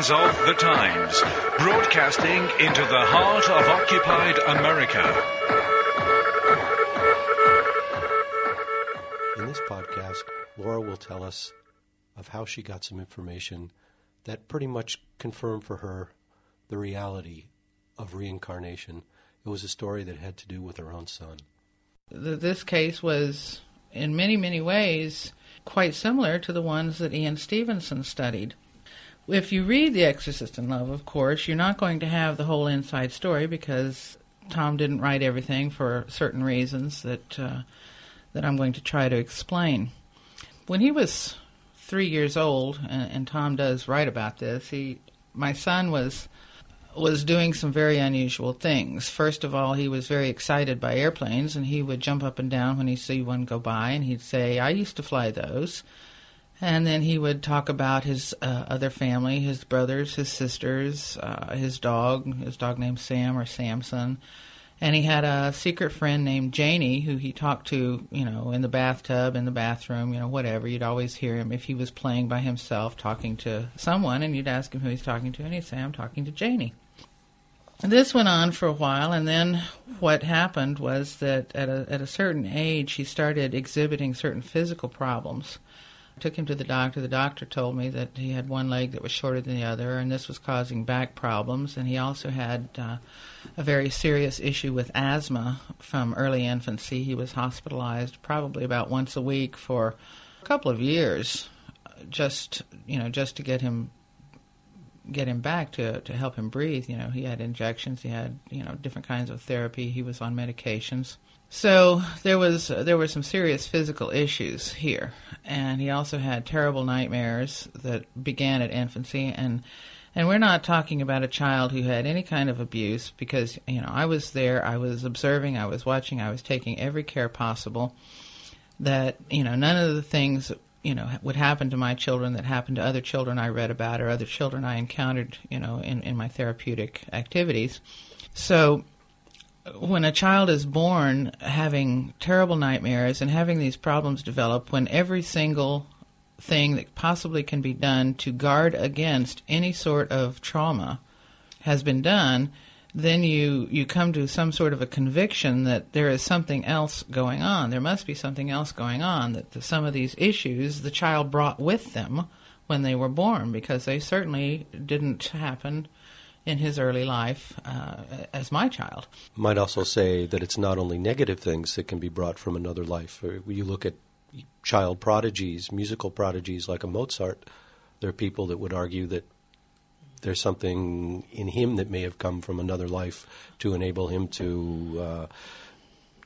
is Radio Free Signs of the Times, broadcasting into the heart of occupied America. In this podcast, Laura will tell us of how she got some information that pretty much confirmed for her the reality of reincarnation. It was a story that had to do with her own son. This case was, in many, many ways, quite similar to the ones that Ian Stevenson studied. If you read The Exorcist in Love, of course, you're not going to have the whole inside story because Tom didn't write everything for certain reasons that uh, that I'm going to try to explain. When he was three years old, and, and Tom does write about this, he my son was was doing some very unusual things. First of all, he was very excited by airplanes, and he would jump up and down when he see one go by, and he'd say, "I used to fly those." And then he would talk about his uh, other family, his brothers, his sisters, uh, his dog, his dog named Sam or Samson. And he had a secret friend named Janie who he talked to, you know, in the bathtub, in the bathroom, you know, whatever. You'd always hear him if he was playing by himself talking to someone, and you'd ask him who he's talking to, and he'd say, I'm talking to Janie. This went on for a while, and then what happened was that at a, at a certain age, he started exhibiting certain physical problems. Took him to the doctor. The doctor told me that he had one leg that was shorter than the other, and this was causing back problems. And he also had uh, a very serious issue with asthma from early infancy. He was hospitalized probably about once a week for a couple of years, just you know, just to get him get him back to to help him breathe. You know, he had injections, he had you know different kinds of therapy. He was on medications. So there was uh, there were some serious physical issues here, and he also had terrible nightmares that began at infancy. and And we're not talking about a child who had any kind of abuse, because you know I was there, I was observing, I was watching, I was taking every care possible. That you know none of the things you know would happen to my children that happened to other children I read about or other children I encountered you know in, in my therapeutic activities. So when a child is born having terrible nightmares and having these problems develop when every single thing that possibly can be done to guard against any sort of trauma has been done, then you, you come to some sort of a conviction that there is something else going on. There must be something else going on, that the, some of these issues the child brought with them when they were born, because they certainly didn't happen in his early life uh, as my child. Might also say that it's not only negative things that can be brought from another life. You look at child prodigies, musical prodigies like a Mozart, there are people that would argue that there's something in him that may have come from another life to enable him to uh,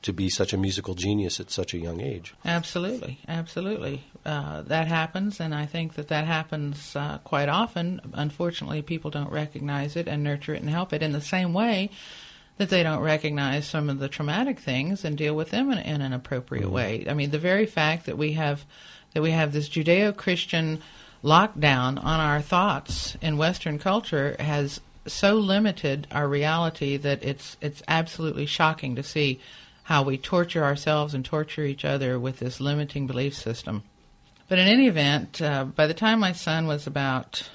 to be such a musical genius at such a young age. Absolutely, absolutely, uh, that happens, and I think that that happens uh, quite often. Unfortunately, people don't recognize it and nurture it and help it in the same way that they don't recognize some of the traumatic things and deal with them in, in an appropriate mm-hmm. way. I mean, the very fact that we have that we have this Judeo-Christian lockdown on our thoughts in Western culture has so limited our reality that it's it's absolutely shocking to see how we torture ourselves and torture each other with this limiting belief system. But in any event, uh, by the time my son was about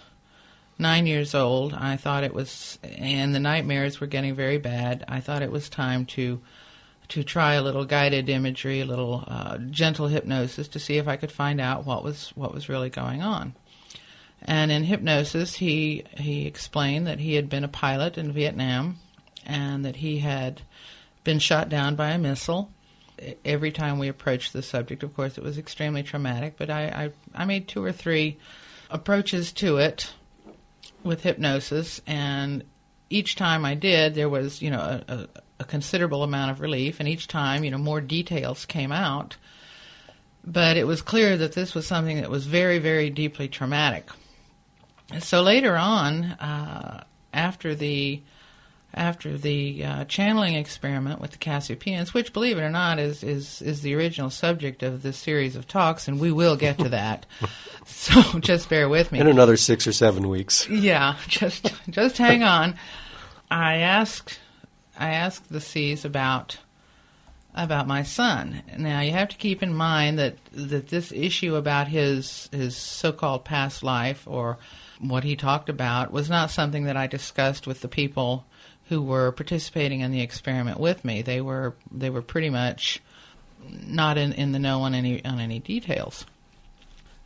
nine years old, I thought it was, and the nightmares were getting very bad. I thought it was time to to try a little guided imagery, a little uh, gentle hypnosis to see if I could find out what was what was really going on. And in hypnosis, he he explained that he had been a pilot in Vietnam, and that he had been shot down by a missile. Every time we approached the subject, of course, it was extremely traumatic. But I I, I made two or three approaches to it with hypnosis, and each time I did, there was you know a, a, a considerable amount of relief, and each time you know more details came out. But it was clear that this was something that was very, very deeply traumatic so later on, uh, after the after the uh, channeling experiment with the Cassiopaeans, which, believe it or not, is, is is the original subject of this series of talks, and we will get to that. so just bear with me. In another six or seven weeks. Yeah, just just hang on. I asked I asked the C's about about my son. Now you have to keep in mind that that this issue about his his so-called past life or what he talked about was not something that I discussed with the people who were participating in the experiment with me. They were they were pretty much not in, in the know on any on any details.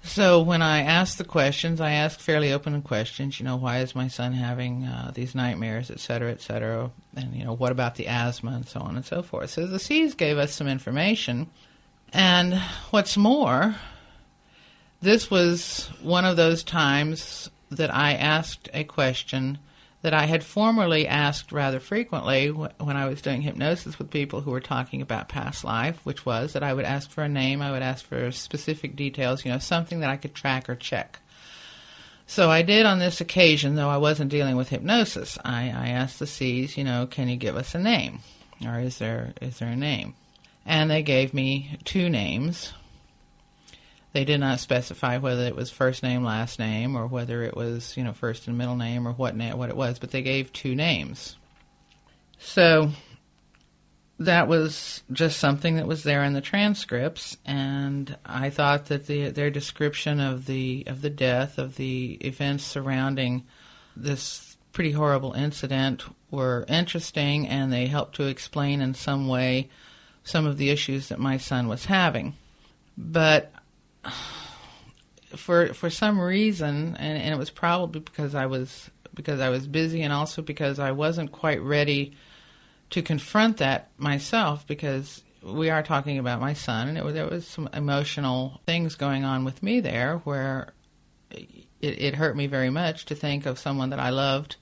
So when I asked the questions, I asked fairly open questions. You know, why is my son having uh, these nightmares, et cetera, et cetera, and you know, what about the asthma and so on and so forth. So the C's gave us some information, and what's more, this was one of those times that I asked a question that I had formerly asked rather frequently when I was doing hypnosis with people who were talking about past life, which was that I would ask for a name, I would ask for specific details, you know, something that I could track or check. So I did on this occasion, though I wasn't dealing with hypnosis. I, I asked the C's, you know, can you give us a name? Or is there is there a name? And they gave me two names. They did not specify whether it was first name, last name, or whether it was you know first and middle name or what na- what it was, but they gave two names. So that was just something that was there in the transcripts, and I thought that the their description of the of the death of the events surrounding this pretty horrible incident were interesting, and they helped to explain in some way some of the issues that my son was having. But for for some reason, and, and it was probably because I was because I was busy, and also because I wasn't quite ready to confront that myself, because we are talking about my son, and there was some emotional things going on with me there where it, it hurt me very much to think of someone that I loved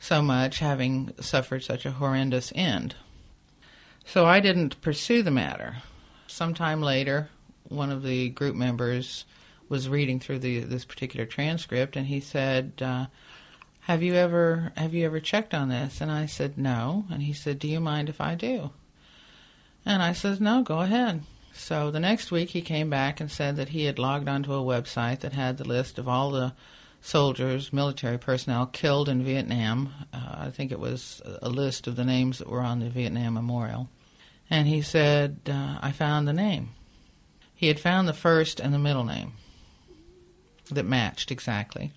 so much having suffered such a horrendous end. So I didn't pursue the matter. Sometime later, one of the group members was reading through the this particular transcript, and he said, uh, "Have you ever have you ever checked on this?" And I said, "No." And he said, "Do you mind if I do?" And I said, "No, go ahead." So the next week he came back and said that he had logged onto a website that had the list of all the soldiers, military personnel killed in Vietnam. Uh, I think it was a list of the names that were on the Vietnam Memorial. And he said, uh, I found the name. He had found the first and the middle name that matched exactly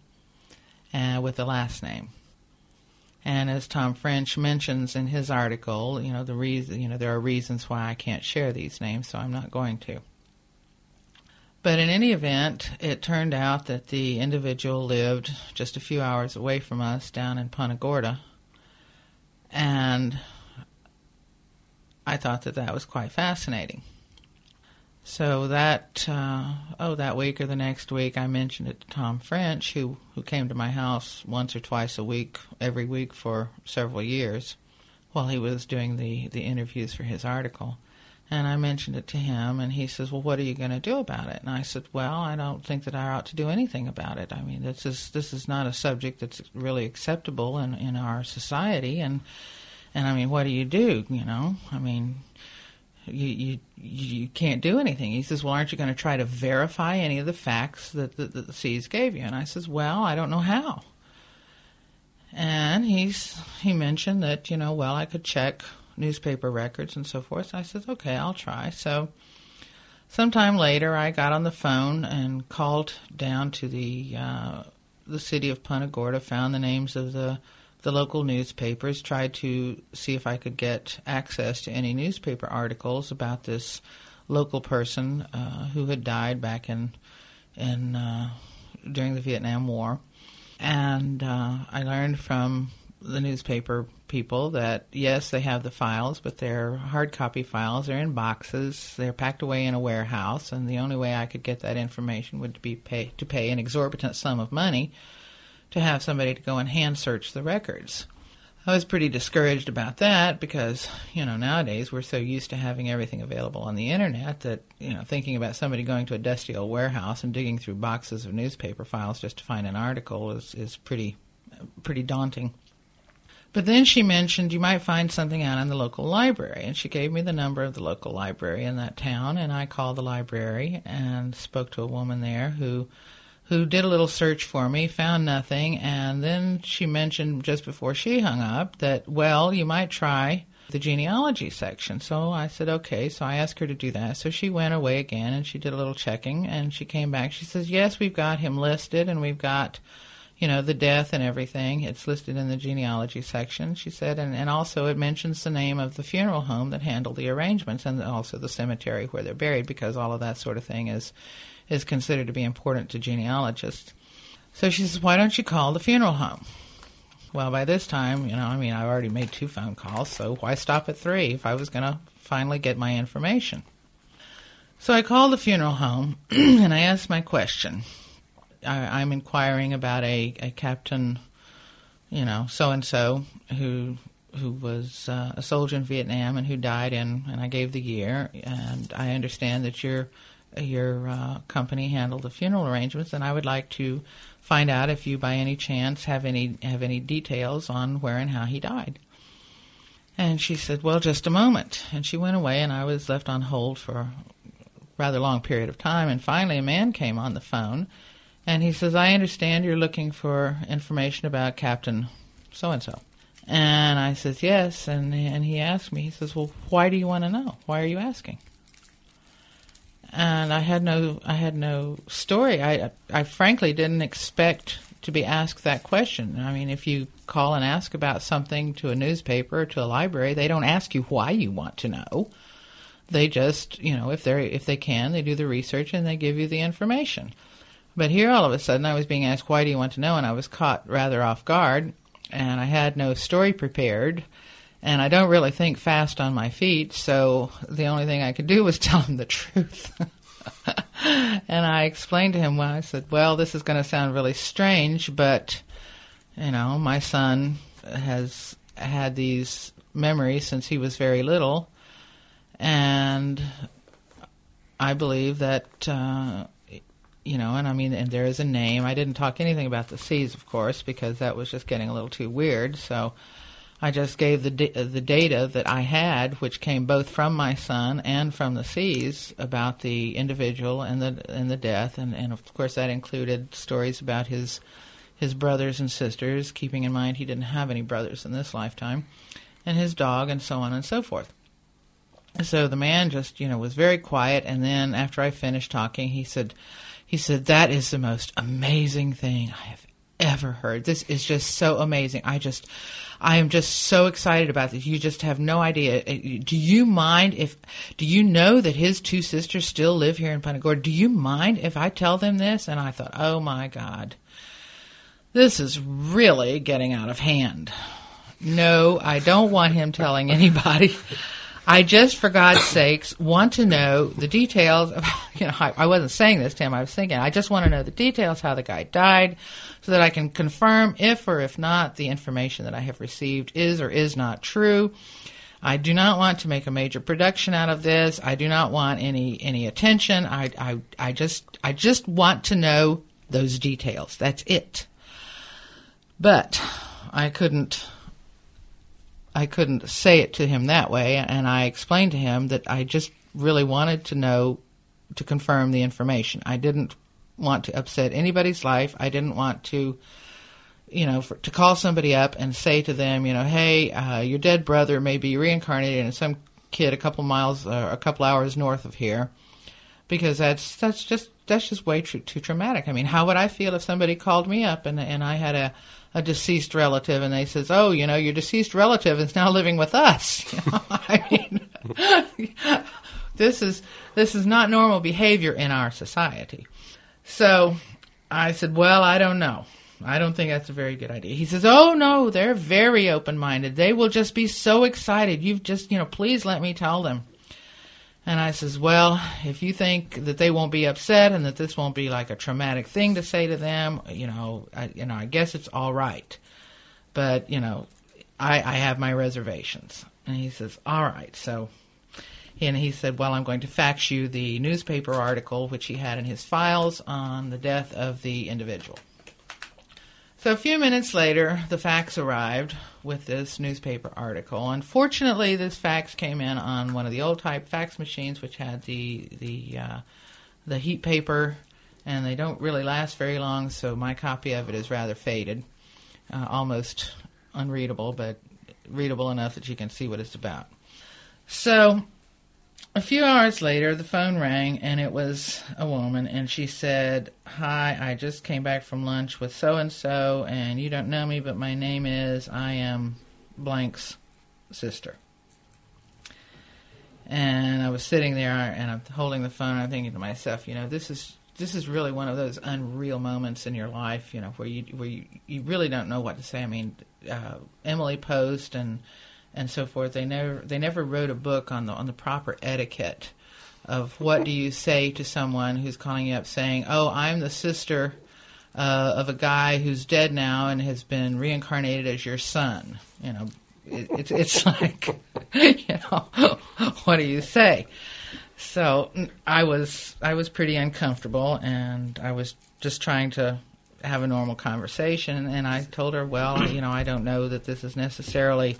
uh, with the last name. And as Tom French mentions in his article, you know the reason, you know there are reasons why I can't share these names, so I'm not going to. But in any event, it turned out that the individual lived just a few hours away from us down in Punta Gorda, and I thought that that was quite fascinating. So that uh, oh that week or the next week, I mentioned it to Tom French, who who came to my house once or twice a week, every week for several years, while he was doing the the interviews for his article. And I mentioned it to him, and he says, "Well, what are you going to do about it?" And I said, "Well, I don't think that I ought to do anything about it. I mean, this is this is not a subject that's really acceptable in in our society, and and I mean, what do you do? You know, I mean." You, you you can't do anything. He says, well, aren't you going to try to verify any of the facts that, that, that the C's gave you? And I says, well, I don't know how. And he's he mentioned that you know, well, I could check newspaper records and so forth. So I said, okay, I'll try. So sometime later, I got on the phone and called down to the uh, the city of Punta Gorda, found the names of the the local newspapers, tried to see if I could get access to any newspaper articles about this local person uh, who had died back in in uh, during the Vietnam War, and uh, I learned from the newspaper people that yes, they have the files, but they're hard copy files. They're in boxes. They're packed away in a warehouse, and the only way I could get that information would be pay to pay an exorbitant sum of money to have somebody to go and hand search the records. I was pretty discouraged about that because, you know, nowadays we're so used to having everything available on the internet that, you know, thinking about somebody going to a dusty old warehouse and digging through boxes of newspaper files just to find an article is, is pretty pretty daunting. But then she mentioned you might find something out in the local library, and she gave me the number of the local library in that town, and I called the library and spoke to a woman there who who did a little search for me, found nothing, and then she mentioned just before she hung up that, well, you might try the genealogy section. So I said, okay. So I asked her to do that. So she went away again and she did a little checking and she came back. She says, yes, we've got him listed and we've got, you know, the death and everything. It's listed in the genealogy section, she said. And, and also it mentions the name of the funeral home that handled the arrangements and also the cemetery where they're buried because all of that sort of thing is, is considered to be important to genealogists. So she says, why don't you call the funeral home? Well, by this time, you know, I mean, I've already made two phone calls, so why stop at three if I was going to finally get my information? So I called the funeral home and I asked my question. I, am inquiring about a, a captain, you know, so and so who who was uh, a soldier in Vietnam and who died in, and I gave the year, and I understand that your your uh, company handled the funeral arrangements, and I would like to find out if you, by any chance, have any have any details on where and how he died. And she said, "Well, just a moment." And she went away, and I was left on hold for a rather long period of time. And finally, a man came on the phone, and he says, "I understand you're looking for information about Captain so and so." And I says, "Yes." And and he asked me, he says, "Well, why do you want to know? Why are you asking?" And I had no I had no story. I I frankly didn't expect to be asked that question. I mean, if you call and ask about something to a newspaper or to a library, they don't ask you why you want to know. They just, you know, if they if they can, they do the research and they give you the information. But here, all of a sudden, I was being asked, "Why do you want to know?" and I was caught rather off guard, and I had no story prepared and I don't really think fast on my feet, so the only thing I could do was tell him the truth. and I explained to him, well, I said, well, this is going to sound really strange, but, you know, my son has had these memories since he was very little, and I believe that, uh, you know, and I mean, and there is a name. I didn't talk anything about the C's, of course, because that was just getting a little too weird, so I just gave the uh, the data that I had, which came both from my son and from the C's about the individual and the and the death, and, and of course that included stories about his his brothers and sisters, keeping in mind he didn't have any brothers in this lifetime, and his dog, and so on and so forth. So the man just you know was very quiet, and then after I finished talking, he said, he said that is the most amazing thing I have ever heard. This is just so amazing. I just I am just so excited about this. You just have no idea. Uh, do you mind if, do you know that his two sisters still live here in Punta Gorda? Do you mind if I tell them this? And I thought, oh my God, this is really getting out of hand. No, I don't want him telling anybody. I just, for God's sakes, want to know the details. Of, you know, I, I wasn't saying this to him. I was thinking, I just want to know the details, how the guy died, so that I can confirm if or if not the information that I have received is or is not true. I do not want to make a major production out of this. I do not want any any attention. I I I just I just want to know those details. That's it. But I couldn't I couldn't say it to him that way, and I explained to him that I just really wanted to know to confirm the information. I didn't want to upset anybody's life. I didn't want to, you know, for, to call somebody up and say to them, you know, hey, uh, your dead brother may be reincarnated in some kid a couple miles, uh, a couple hours north of here, because that's that's just that's just way too, too traumatic. I mean, how would I feel if somebody called me up and and I had a a deceased relative and they says, "Oh, you know, your deceased relative is now living with us." You know, I mean, this is this is not normal behavior in our society. So I said, "Well, I don't know. I don't think that's a very good idea." He says, "Oh no, they're very open-minded. They will just be so excited. You've just, you know, please let me tell them." And I says, well, if you think that they won't be upset and that this won't be like a traumatic thing to say to them, you know, I, you know, I guess it's all right. But you know, I, I have my reservations. And he says, all right. So, and he said, well, I'm going to fax you the newspaper article which he had in his files on the death of the individual. So a few minutes later, the fax arrived with this newspaper article. Unfortunately, this fax came in on one of the old type fax machines, which had the the uh, the heat paper, and they don't really last very long. So my copy of it is rather faded, uh, almost unreadable. But readable enough that you can see what it's about. So, a few hours later, the phone rang, and it was a woman, and she said, Hi, I just came back from lunch with so and so, and you don't know me, but my name is, I am blank's sister. And I was sitting there, and I'm holding the phone, and I'm thinking to myself, you know, this is this is really one of those unreal moments in your life, you know, where you where you, you really don't know what to say. I mean, uh, Emily Post and and so forth. They never they never wrote a book on the on the proper etiquette of what do you say to someone who's calling you up saying, "Oh, I'm the sister uh, of a guy who's dead now and has been reincarnated as your son." You know, it, it's it's like, you know, what do you say? So I was I was pretty uncomfortable, and I was just trying to have a normal conversation. And I told her, well, you know, I don't know that this is necessarily,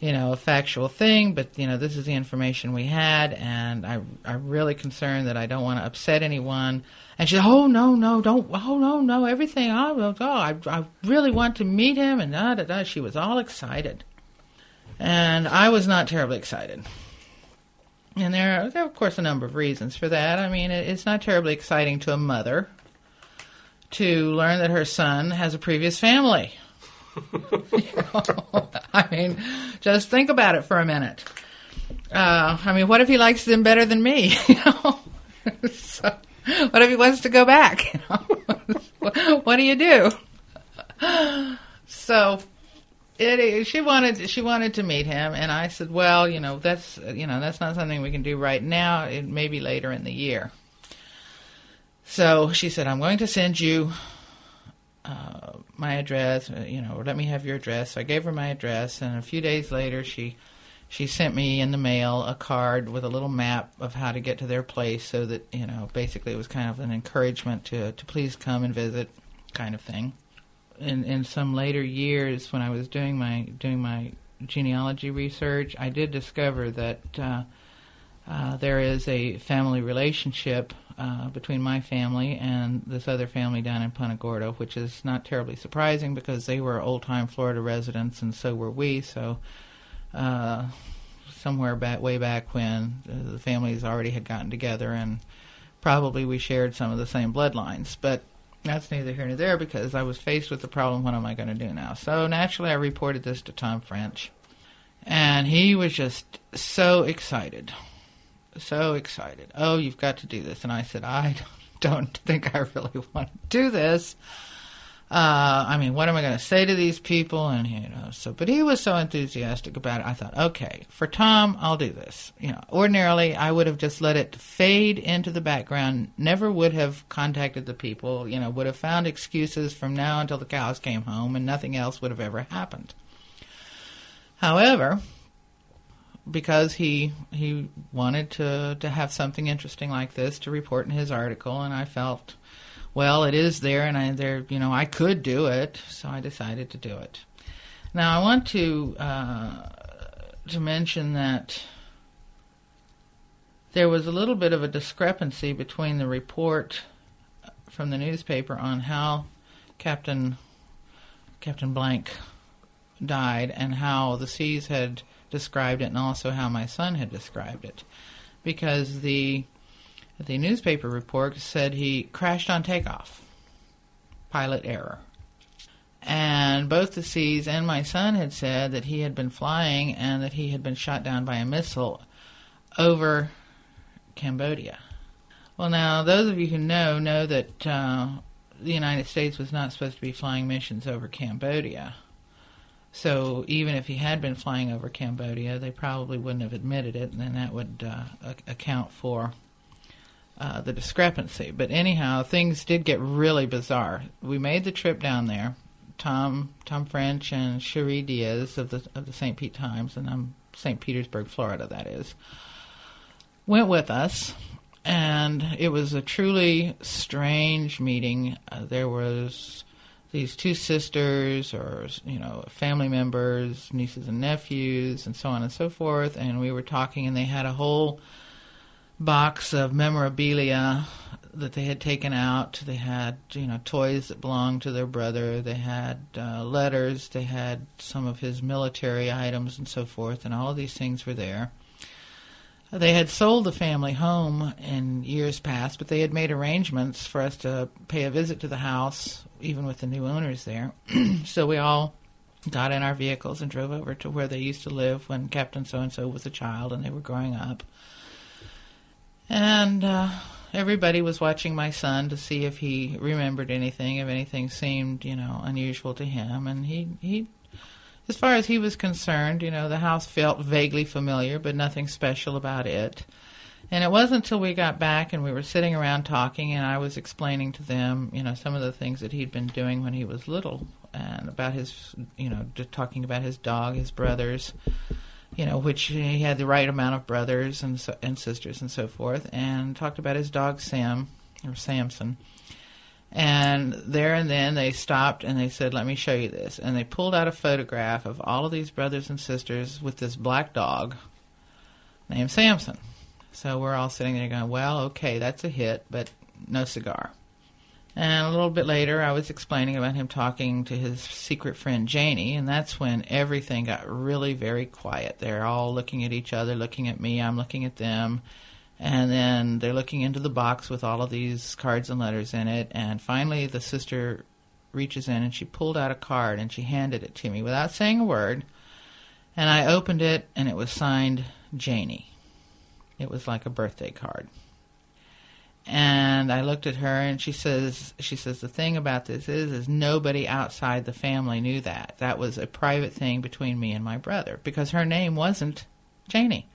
you know, a factual thing, but you know, this is the information we had, and I I'm really concerned that I don't want to upset anyone. And she said, oh no no don't oh no no everything oh, I will go I I really want to meet him and da da da. She was all excited, and I was not terribly excited. And there are, there are, of course, a number of reasons for that. I mean, it, it's not terribly exciting to a mother to learn that her son has a previous family. I mean, just think about it for a minute. Uh, I mean, what if he likes them better than me? You know, so, what if he wants to go back? What do you do? So it, she wanted she wanted to meet him, and I said, "Well, you know, that's you know that's not something we can do right now. It may be later in the year." So she said, "I'm going to send you uh, my address. Uh, you know, let me have your address." So I gave her my address, and a few days later, she she sent me in the mail a card with a little map of how to get to their place, so that you know, basically, it was kind of an encouragement to to please come and visit, kind of thing in in some later years when I was doing my doing my genealogy research, I did discover that uh, uh, there is a family relationship uh, between my family and this other family down in Punta Gorda, which is not terribly surprising because they were old time Florida residents and so were we. So uh, somewhere back way back when the families already had gotten together and probably we shared some of the same bloodlines, but that's neither here nor there because I was faced with the problem what am I going to do now? So naturally, I reported this to Tom French, and he was just so excited. So excited. Oh, you've got to do this. And I said, I don't think I really want to do this uh, I mean, what am I going to say to these people? And you know, so but he was so enthusiastic about it. I thought, okay, for Tom, I'll do this. You know, ordinarily I would have just let it fade into the background, never would have contacted the people. You know, would have found excuses from now until the cows came home, and nothing else would have ever happened. However, because he he wanted to to have something interesting like this to report in his article, and I felt well, it is there, and I there, you know, I could do it, so I decided to do it. Now, I want to uh, to mention that there was a little bit of a discrepancy between the report from the newspaper on how Captain Captain Blank died and how the C's had described it, and also how my son had described it, because the the newspaper report said he crashed on takeoff. Pilot error. And both the C's and my son had said that he had been flying and that he had been shot down by a missile over Cambodia. Well, now, those of you who know know that uh, the United States was not supposed to be flying missions over Cambodia. So even if he had been flying over Cambodia, they probably wouldn't have admitted it, and then that would uh, account for uh, the discrepancy. But anyhow, things did get really bizarre. We made the trip down there. Tom Tom French and Cherie Diaz of the of the St. Pete Times, and I'm St. Petersburg, Florida. That is, went with us, and it was a truly strange meeting. Uh, there was these two sisters, or you know, family members, nieces and nephews, and so on and so forth. And we were talking, and they had a whole box of memorabilia that they had taken out. They had, you know, toys that belonged to their brother. They had uh, letters. They had some of his military items and so forth, and all of these things were there. They had sold the family home in years past, but they had made arrangements for us to pay a visit to the house, even with the new owners there. so we all got in our vehicles and drove over to where they used to live when Captain So and so was a child and they were growing up. And uh, everybody was watching my son to see if he remembered anything, if anything seemed, you know, unusual to him. And he, he as far as he was concerned, you know, the house felt vaguely familiar, but nothing special about it. And it wasn't until we got back and we were sitting around talking, and I was explaining to them, you know, some of the things that he'd been doing when he was little, and about his, you know, just talking about his dog, his brothers, you know, which he had the right amount of brothers and so, and sisters and so forth, and talked about his dog Sam or Samson, and there and then they stopped and they said, Let me show you this. And they pulled out a photograph of all of these brothers and sisters with this black dog named Samson. So we're all sitting there going, Well, okay, that's a hit, but no cigar. And a little bit later, I was explaining about him talking to his secret friend Janie, and that's when everything got really very quiet. They're all looking at each other, looking at me, I'm looking at them and then they're looking into the box with all of these cards and letters in it. And finally, the sister reaches in and she pulled out a card and she handed it to me without saying a word. And I opened it and it was signed Janie. It was like a birthday card. And I looked at her and she says she says the thing about this is is nobody outside the family knew that. That was a private thing between me and my brother because her name wasn't Janie.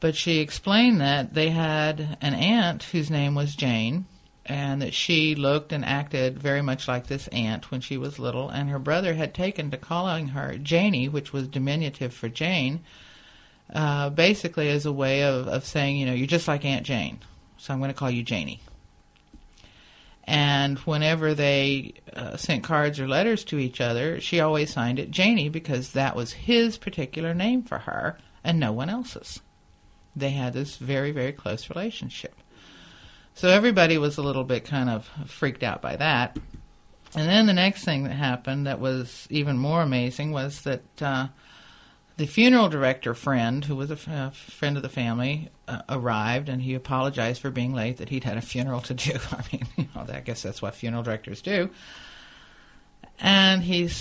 But she explained that they had an aunt whose name was Jane, and that she looked and acted very much like this aunt when she was little, and her brother had taken to calling her Janie, which was diminutive for Jane, uh, basically as a way of, of saying, you know, you're just like Aunt Jane, so I'm going to call you Janie. And whenever they uh, sent cards or letters to each other, she always signed it Janie because that was his particular name for her and no one else's they had this very, very close relationship. So everybody was a little bit kind of freaked out by that. And then the next thing that happened that was even more amazing was that uh, the funeral director friend, who was a, f- a friend of the family, uh, arrived and he apologized for being late, that he'd had a funeral to do. I mean, you know, I guess that's what funeral directors do. And he's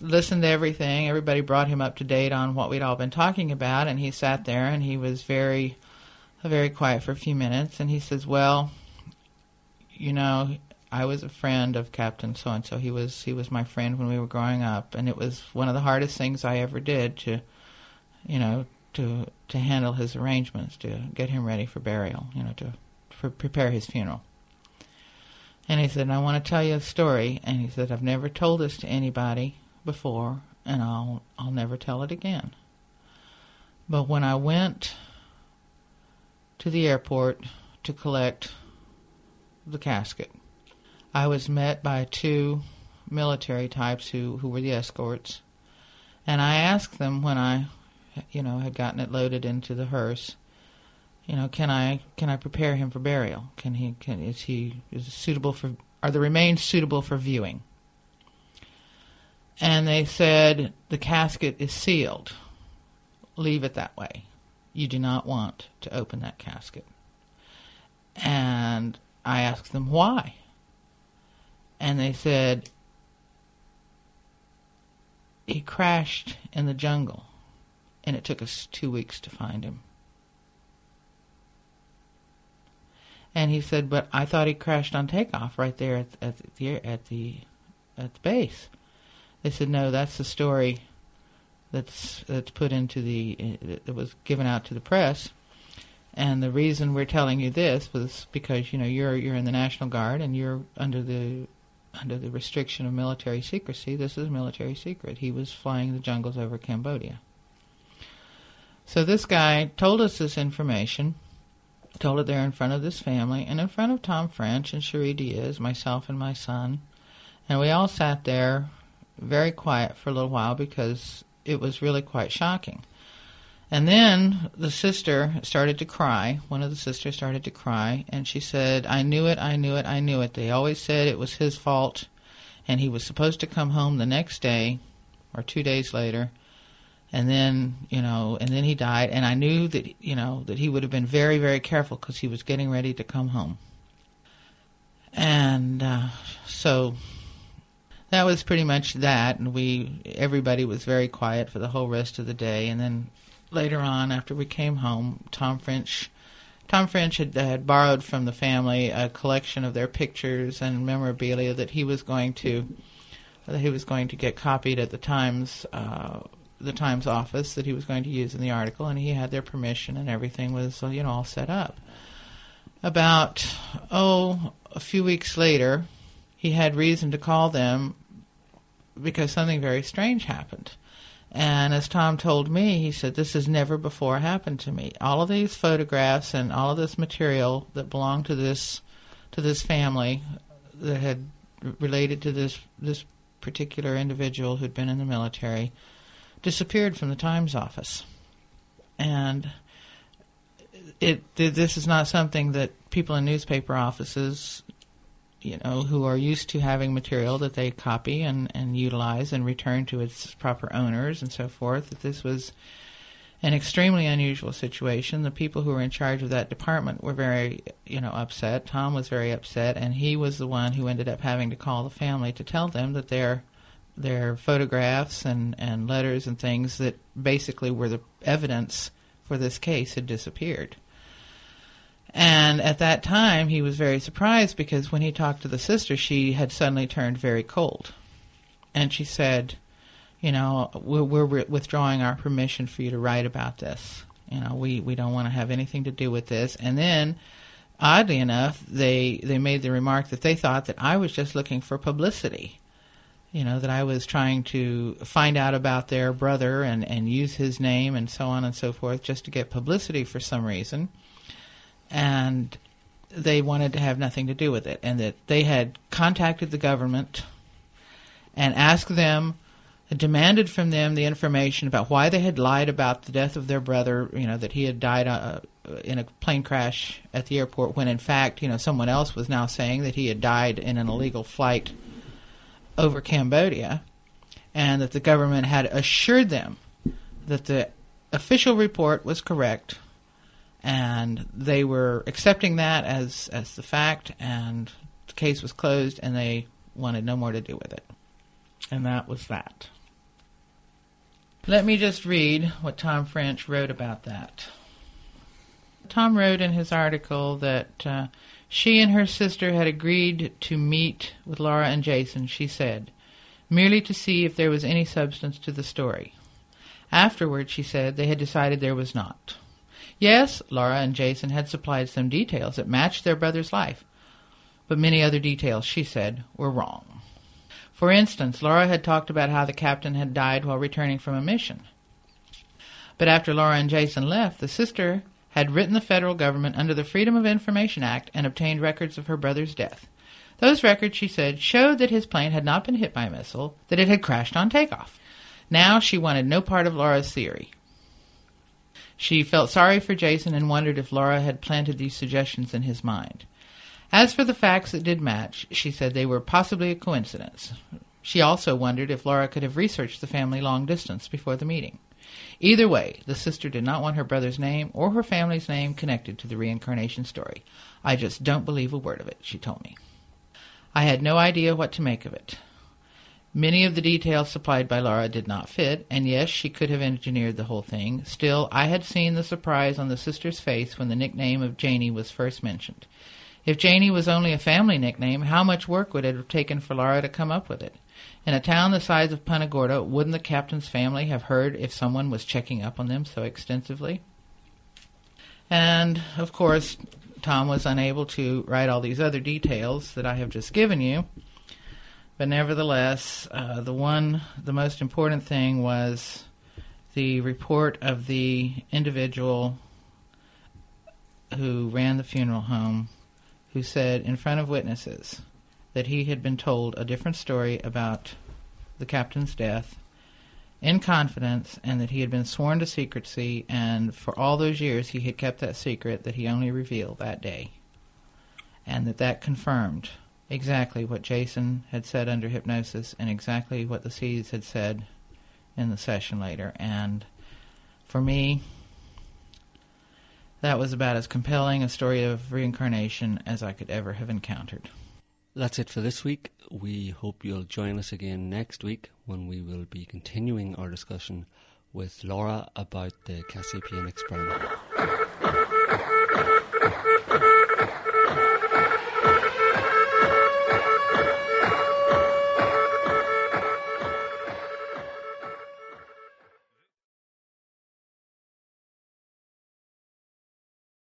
listened to everything. Everybody brought him up to date on what we'd all been talking about, and he sat there and he was very, very quiet for a few minutes. And he says, "Well, you know, I was a friend of Captain So and So. He was he was my friend when we were growing up, and it was one of the hardest things I ever did to, you know, to to handle his arrangements, to get him ready for burial, you know, to, to prepare his funeral." And he said, I want to tell you a story. And he said, I've never told this to anybody before, and I'll I'll never tell it again. But when I went to the airport to collect the casket, I was met by two military types who, who were the escorts, and I asked them when I, you know, had gotten it loaded into the hearse, you know, can I can I prepare him for burial? Can he can is he is suitable for are the remains suitable for viewing? And they said the casket is sealed. Leave it that way. You do not want to open that casket. And I asked them why. And they said he crashed in the jungle and it took us two weeks to find him. And he said, but I thought he crashed on takeoff right there at, at the at the at the base. They said, no, that's the story that's that's put into the that was given out to the press. And the reason we're telling you this was because you know you're you're in the National Guard and you're under the under the restriction of military secrecy. This is a military secret. He was flying the jungles over Cambodia. So this guy told us this information, told it there in front of this family and in front of Tom French and Cherie Diaz, myself and my son, and we all sat there very quiet for a little while because it was really quite shocking. And then the sister started to cry. One of the sisters started to cry, and she said, I knew it, I knew it, I knew it. They always said it was his fault, and he was supposed to come home the next day or two days later. And then, you know, and then he died, and I knew that, you know, that he would have been very, very careful because he was getting ready to come home. And uh, so that was pretty much that, and we everybody was very quiet for the whole rest of the day. And then later on, after we came home, Tom French, Tom French had, had borrowed from the family a collection of their pictures and memorabilia that he was going to that he was going to get copied at the Times uh, the Times office that he was going to use in the article, and he had their permission, and everything was you know all set up. About oh a few weeks later, he had reason to call them because something very strange happened. And as Tom told me, he said, This has never before happened to me. All of these photographs and all of this material that belonged to this to this family that had related to this this particular individual who'd been in the military disappeared from the Times office. And it this is not something that people in newspaper offices you know, who are used to having material that they copy and, and utilize and return to its proper owners and so forth, that this was an extremely unusual situation. The people who were in charge of that department were very, you know, upset. Tom was very upset, and he was the one who ended up having to call the family to tell them that their their photographs and, and letters and things that basically were the evidence for this case had disappeared. And at that time, he was very surprised because when he talked to the sister, she had suddenly turned very cold. And she said, You know, we're, we're withdrawing our permission for you to write about this. You know, we, we don't want to have anything to do with this. And then, oddly enough, they, they made the remark that they thought that I was just looking for publicity. You know, that I was trying to find out about their brother and, and use his name and so on and so forth just to get publicity for some reason and they wanted to have nothing to do with it, and that they had contacted the government and asked them, demanded from them the information about why they had lied about the death of their brother. You know that he had died uh, in a plane crash at the airport, when in fact, you know, someone else was now saying that he had died in an illegal flight over Cambodia, and that the government had assured them that the official report was correct and they were accepting that as as the fact, and the case was closed, and they wanted no more to do with it, and that was that. Let me just read what Tom French wrote about that. Tom wrote in his article that uh, she and her sister had agreed to meet with Laura and Jason, she said, merely to see if there was any substance to the story. Afterward, she said, they had decided there was not. Yes, Laura and Jason had supplied some details that matched their brother's life, but many other details, she said, were wrong. For instance, Laura had talked about how the captain had died while returning from a mission. But after Laura and Jason left, the sister had written the federal government under the Freedom of Information Act and obtained records of her brother's death. Those records, she said, showed that his plane had not been hit by a missile, that it had crashed on takeoff. Now she wanted no part of Laura's theory. She felt sorry for Jason and wondered if Laura had planted these suggestions in his mind. As for the facts that did match, she said they were possibly a coincidence. She also wondered if Laura could have researched the family long distance before the meeting. Either way, the sister did not want her brother's name or her family's name connected to the reincarnation story. I just don't believe a word of it, she told me. I had no idea what to make of it. Many of the details supplied by Laura did not fit, and yes, she could have engineered the whole thing. Still, I had seen the surprise on the sister's face when the nickname of Janie was first mentioned. If Janie was only a family nickname, how much work would it have taken for Laura to come up with it? In a town the size of Punta Gorda, wouldn't the captain's family have heard if someone was checking up on them so extensively? And, of course, Tom was unable to write all these other details that I have just given you. But nevertheless, uh, the one, the most important thing was the report of the individual who ran the funeral home, who said in front of witnesses that he had been told a different story about the captain's death in confidence and that he had been sworn to secrecy and for all those years he had kept that secret that he only revealed that day and that that confirmed exactly what jason had said under hypnosis and exactly what the C's had said in the session later and for me that was about as compelling a story of reincarnation as i could ever have encountered That's it for this week. We hope you'll join us again next week when we will be continuing our discussion with Laura about the Cassiopaean experiment.